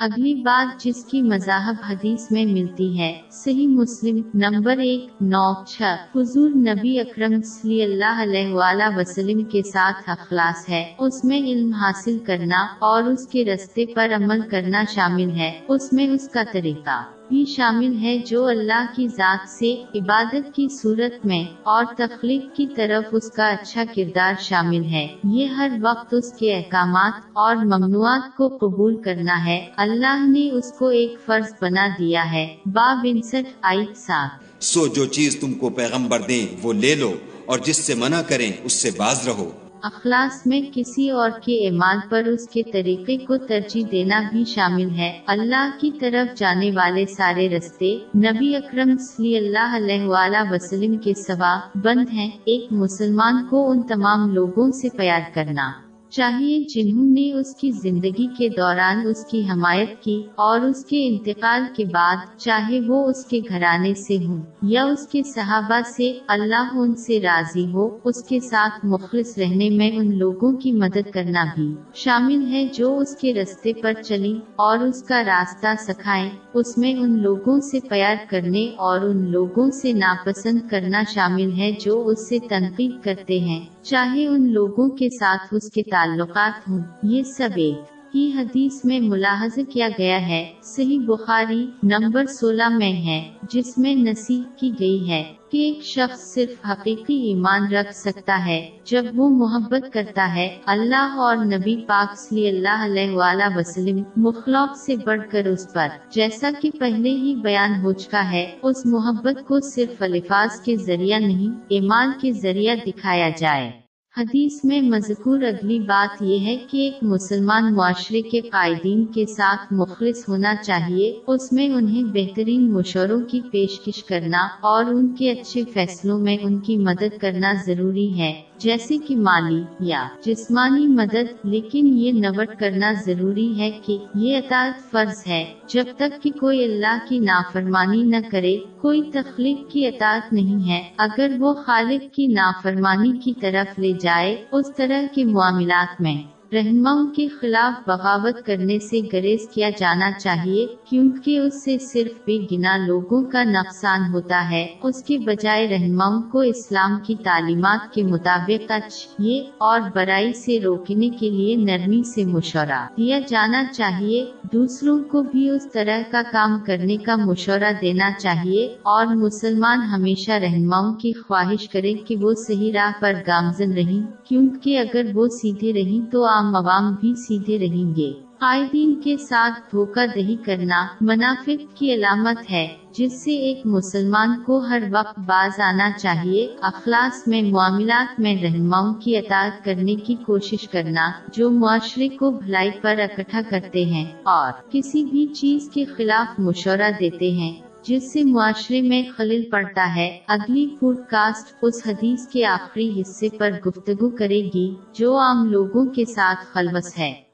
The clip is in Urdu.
اگلی بات جس کی مذاہب حدیث میں ملتی ہے، صحیح مسلم نمبر ایک، نو، چھ، حضور نبی اکرم صلی اللہ علیہ وآلہ وسلم کے ساتھ اخلاص ہے، اس میں علم حاصل کرنا اور اس کے رستے پر عمل کرنا شامل ہے، اس میں اس کا طریقہ۔ بھی شامل ہے جو اللہ کی ذات سے عبادت کی صورت میں اور تخلیق کی طرف اس کا اچھا کردار شامل ہے۔ یہ ہر وقت اس کے احکامات اور ممنوعات کو قبول کرنا ہے۔ اللہ نے اس کو ایک فرض بنا دیا ہے۔ باب انسٹھ آئی ساتھ سو جو چیز تم کو پیغمبر دیں وہ لے لو اور جس سے منع کریں اس سے باز رہو۔ اخلاص میں کسی اور کے ایمان پر اس کے طریقے کو ترجیح دینا بھی شامل ہے۔ اللہ کی طرف جانے والے سارے رستے نبی اکرم صلی اللہ علیہ وآلہ وسلم کے سوا بند ہیں۔ ایک مسلمان کو ان تمام لوگوں سے پیار کرنا۔ چاہیے جنہوں نے اس کی زندگی کے دوران اس کی حمایت کی اور اس کے انتقال کے بعد چاہے وہ اس کے گھرانے سے ہوں یا اس کے صحابہ سے اللہ ان سے راضی ہو، اس کے ساتھ مخلص رہنے میں ان لوگوں کی مدد کرنا بھی شامل ہے جو اس کے رستے پر چلی اور اس کا راستہ سکھائیں، اس میں ان لوگوں سے پیار کرنے اور ان لوگوں سے ناپسند کرنا شامل ہے جو اس سے تنقید کرتے ہیں۔ چاہے ان لوگوں کے ساتھ اس کے تعلقات ہوں یہ سب ایک۔ ہی حدیث میں ملاحظ کیا گیا ہے۔ صحیح بخاری نمبر سولہ میں ہے، جس میں نصیح کی گئی ہے کہ ایک شخص صرف حقیقی ایمان رکھ سکتا ہے۔ جب وہ محبت کرتا ہے، اللہ اور نبی پاک صلی اللہ علیہ وآلہ وسلم مخلوق سے بڑھ کر اس پر، جیسا کہ پہلے ہی بیان ہو چکا ہے، اس محبت کو صرف الفاظ کے ذریعہ نہیں، ایمان کے ذریعہ دکھایا جائے۔ حدیث میں مذکور اگلی بات یہ ہے کہ ایک مسلمان معاشرے کے قائدین کے ساتھ مخلص ہونا چاہیے، اس میں انہیں بہترین مشوروں کی پیشکش کرنا اور ان کے اچھے فیصلوں میں ان کی مدد کرنا ضروری ہے، جیسے کہ مالی یا جسمانی مدد، لیکن یہ نوٹ کرنا ضروری ہے کہ یہ اطاعت فرض ہے۔ جب تک کہ کوئی اللہ کی نافرمانی نہ کرے، کوئی تخلیق کی اطاعت نہیں ہے۔ اگر وہ خالق کی نافرمانی کی طرف لے جائے اس طرح کے معاملات میں۔ رہنماؤں کے خلاف بغاوت کرنے سے گریز کیا جانا چاہیے، کیونکہ اس سے صرف بے گنا لوگوں کا نقصان ہوتا ہے۔ اس کے بجائے رہنماؤں کو اسلام کی تعلیمات کے مطابق یہ اور برائی سے روکنے کے لیے نرمی سے مشورہ دیا جانا چاہیے۔ دوسروں کو بھی اس طرح کا کام کرنے کا مشورہ دینا چاہیے اور مسلمان ہمیشہ رہنماؤں کی خواہش کرے کہ وہ صحیح راہ پر گامزن رہیں، کیونکہ اگر وہ سیدھے رہیں تو عام عوام بھی سیدھے رہیں گے۔ قائدین کے ساتھ دھوکہ دہی کرنا منافق کی علامت ہے، جس سے ایک مسلمان کو ہر وقت باز آنا چاہیے۔ اخلاص میں معاملات میں رہنماؤں کی اطاعت کرنے کی کوشش کرنا، جو معاشرے کو بھلائی پر اکٹھا کرتے ہیں اور کسی بھی چیز کے خلاف مشورہ دیتے ہیں۔ جس سے معاشرے میں خلل پڑتا ہے۔ اگلی پوڈ کاسٹ اس حدیث کے آخری حصے پر گفتگو کرے گی جو عام لوگوں کے ساتھ خلوص ہے۔